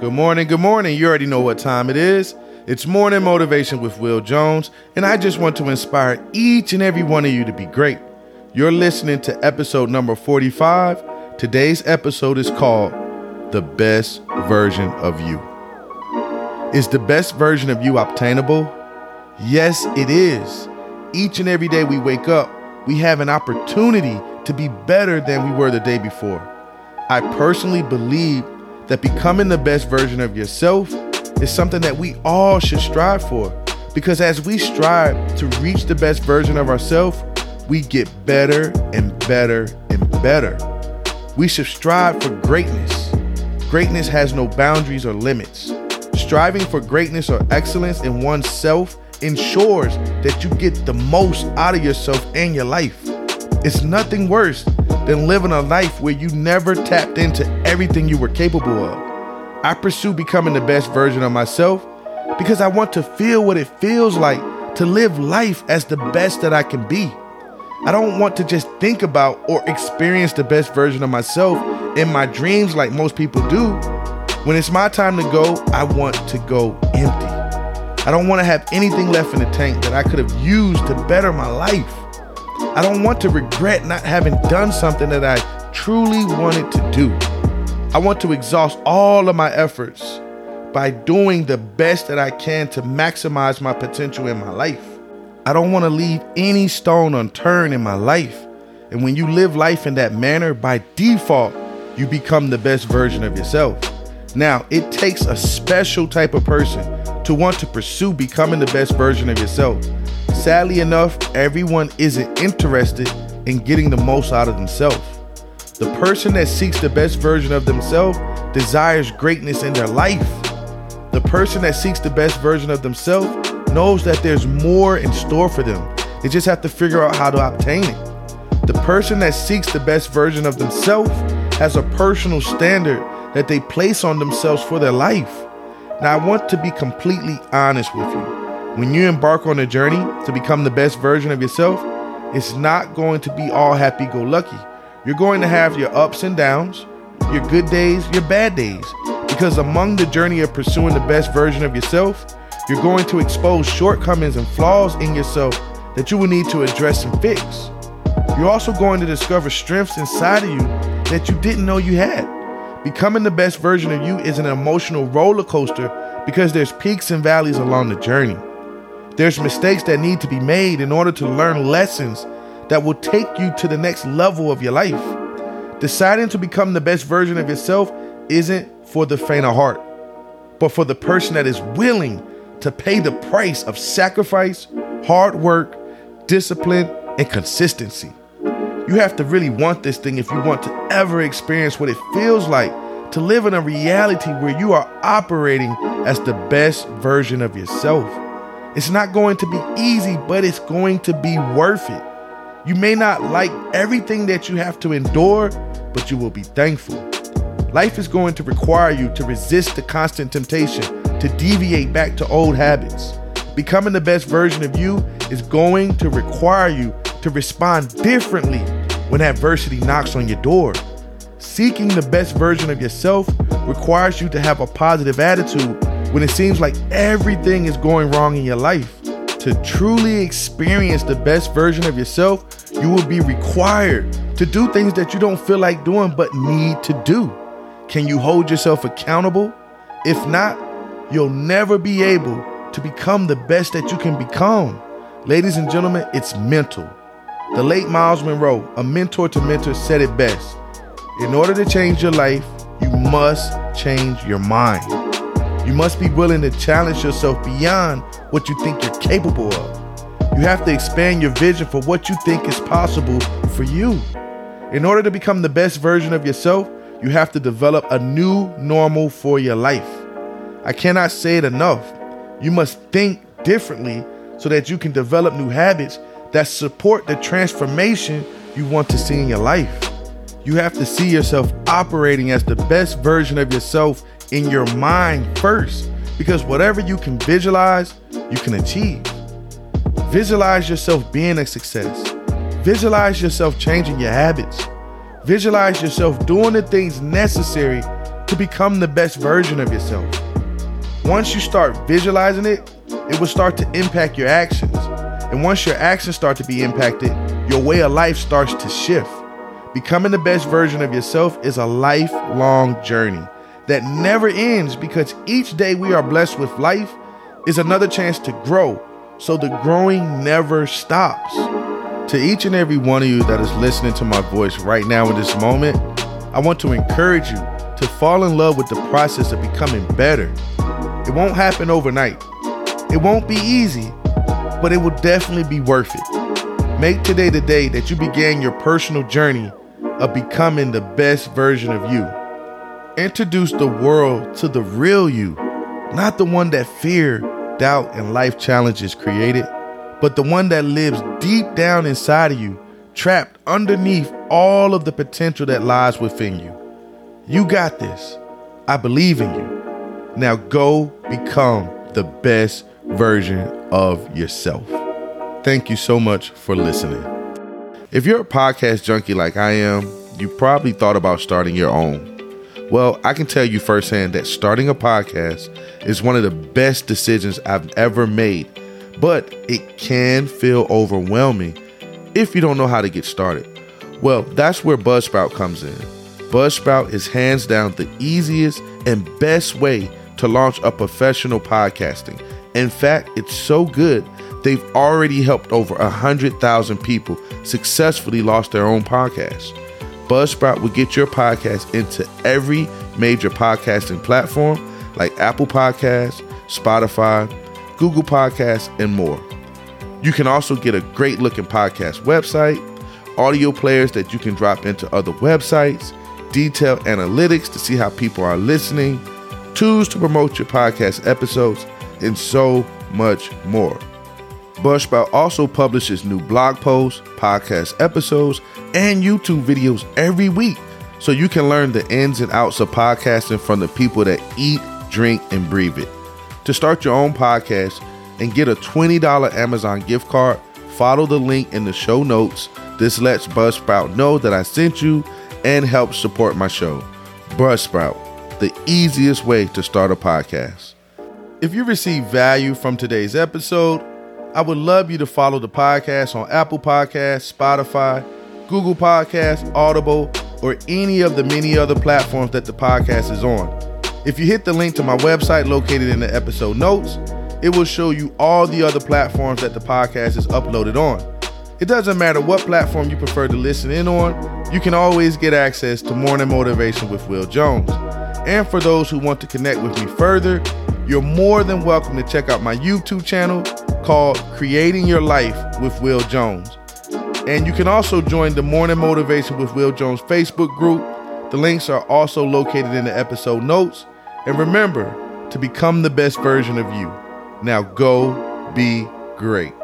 Good morning, good morning. You already know what time it is. It's Morning Motivation with Will Jones, and I just want to inspire each and every one of you to be great. You're listening to episode number 45. Today's episode is called The Best Version of You. Is the best version of you obtainable? Yes, it is. Each and every day we wake up, we have an opportunity to be better than we were the day before. I personally believe that becoming the best version of yourself is something that we all should strive for. Because as we strive to reach the best version of ourselves, we get better and better and better. We should strive for greatness. Greatness has no boundaries or limits. Striving for greatness or excellence in oneself ensures that you get the most out of yourself and your life. It's nothing worse than living a life where you never tapped into everything you were capable of. I pursue becoming the best version of myself because I want to feel what it feels like to live life as the best that I can be. I don't want to just think about or experience the best version of myself in my dreams like most people do. When it's my time to go, I want to go empty. I don't want to have anything left in the tank that I could have used to better my life. I don't want to regret not having done something that I truly wanted to do. I want to exhaust all of my efforts by doing the best that I can to maximize my potential in my life. I don't want to leave any stone unturned in my life. And when you live life in that manner, by default, you become the best version of yourself. Now, it takes a special type of person to want to pursue becoming the best version of yourself. Sadly enough, everyone isn't interested in getting the most out of themselves. The person that seeks the best version of themselves desires greatness in their life. The person that seeks the best version of themselves knows that there's more in store for them. They just have to figure out how to obtain it. The person that seeks the best version of themselves has a personal standard that they place on themselves for their life. Now, I want to be completely honest with you. When you embark on a journey to become the best version of yourself, it's not going to be all happy go lucky. You're going to have your ups and downs, your good days, your bad days. Because among the journey of pursuing the best version of yourself, you're going to expose shortcomings and flaws in yourself that you will need to address and fix. You're also going to discover strengths inside of you that you didn't know you had. Becoming the best version of you is an emotional roller coaster because there's peaks and valleys along the journey. There's mistakes that need to be made in order to learn lessons that will take you to the next level of your life. Deciding to become the best version of yourself isn't for the faint of heart, but for the person that is willing to pay the price of sacrifice, hard work, discipline, and consistency. You have to really want this thing if you want to ever experience what it feels like to live in a reality where you are operating as the best version of yourself. It's not going to be easy, but it's going to be worth it. You may not like everything that you have to endure, but you will be thankful. Life is going to require you to resist the constant temptation to deviate back to old habits. Becoming the best version of you is going to require you to respond differently when adversity knocks on your door. Seeking the best version of yourself requires you to have a positive attitude when it seems like everything is going wrong in your life. To truly experience the best version of yourself, you will be required to do things that you don't feel like doing but need to do. Can you hold yourself accountable? If not, you'll never be able to become the best that you can become. Ladies and gentlemen, it's mental. The late Myles Munroe, a mentor to mentors, said it best. In order to change your life, you must change your mind. You must be willing to challenge yourself beyond what you think you're capable of. You have to expand your vision for what you think is possible for you. In order to become the best version of yourself, you have to develop a new normal for your life. I cannot say it enough. You must think differently so that you can develop new habits that support the transformation you want to see in your life. You have to see yourself operating as the best version of yourself in your mind first because whatever you can visualize, you can achieve. Visualize yourself being a success. Visualize yourself changing your habits. Visualize yourself doing the things necessary to become the best version of yourself. Once you start visualizing it, it will start to impact your actions. And once your actions start to be impacted, your way of life starts to shift. Becoming the best version of yourself is a lifelong journey that never ends because each day we are blessed with life is another chance to grow. So the growing never stops. To each and every one of you that is listening to my voice right now in this moment, I want to encourage you to fall in love with the process of becoming better. It won't happen overnight. It won't be easy, but it will definitely be worth it. Make today the day that you began your personal journey of becoming the best version of you. Introduce the world to the real you, not the one that fear, doubt, and life challenges created but the one that lives deep down inside of you, trapped underneath all of the potential that lies within you. You got this. I believe in you. Now go become the best version of yourself. Thank you so much for listening. If you're a podcast junkie like I am, you probably thought about starting your own. Well, I can tell you firsthand that starting a podcast is one of the best decisions I've ever made but it can feel overwhelming if you don't know how to get started. Well, that's where Buzzsprout comes in. Buzzsprout is hands down the easiest and best way to launch a professional podcasting. In fact, it's so good, they've already helped over 100,000 people successfully launch their own podcast. Buzzsprout will get your podcast into every major podcasting platform like Apple Podcasts, Spotify, Google Podcasts, and more. You can also get a great looking podcast website, audio players that you can drop into other websites, detailed analytics to see how people are listening, tools to promote your podcast episodes, and so much more. Buzzsprout also publishes new blog posts, podcast episodes, and YouTube videos every week so you can learn the ins and outs of podcasting from the people that eat, drink, and breathe it. To start your own podcast and get a $20 Amazon gift card, follow the link in the show notes. This lets Buzzsprout know that I sent you and helps support my show. Buzzsprout, the easiest way to start a podcast. If you receive value from today's episode, I would love you to follow the podcast on Apple Podcasts, Spotify, Google Podcasts, Audible, or any of the many other platforms that the podcast is on. If you hit the link to my website located in the episode notes, it will show you all the other platforms that the podcast is uploaded on. It doesn't matter what platform you prefer to listen in on, you can always get access to Morning Motivation with Will Jones. And for those who want to connect with me further, you're more than welcome to check out my YouTube channel called Creating Your Life with Will Jones. And you can also join the Morning Motivation with Will Jones Facebook group. The links are also located in the episode notes. And remember to become the best version of you. Now go be great.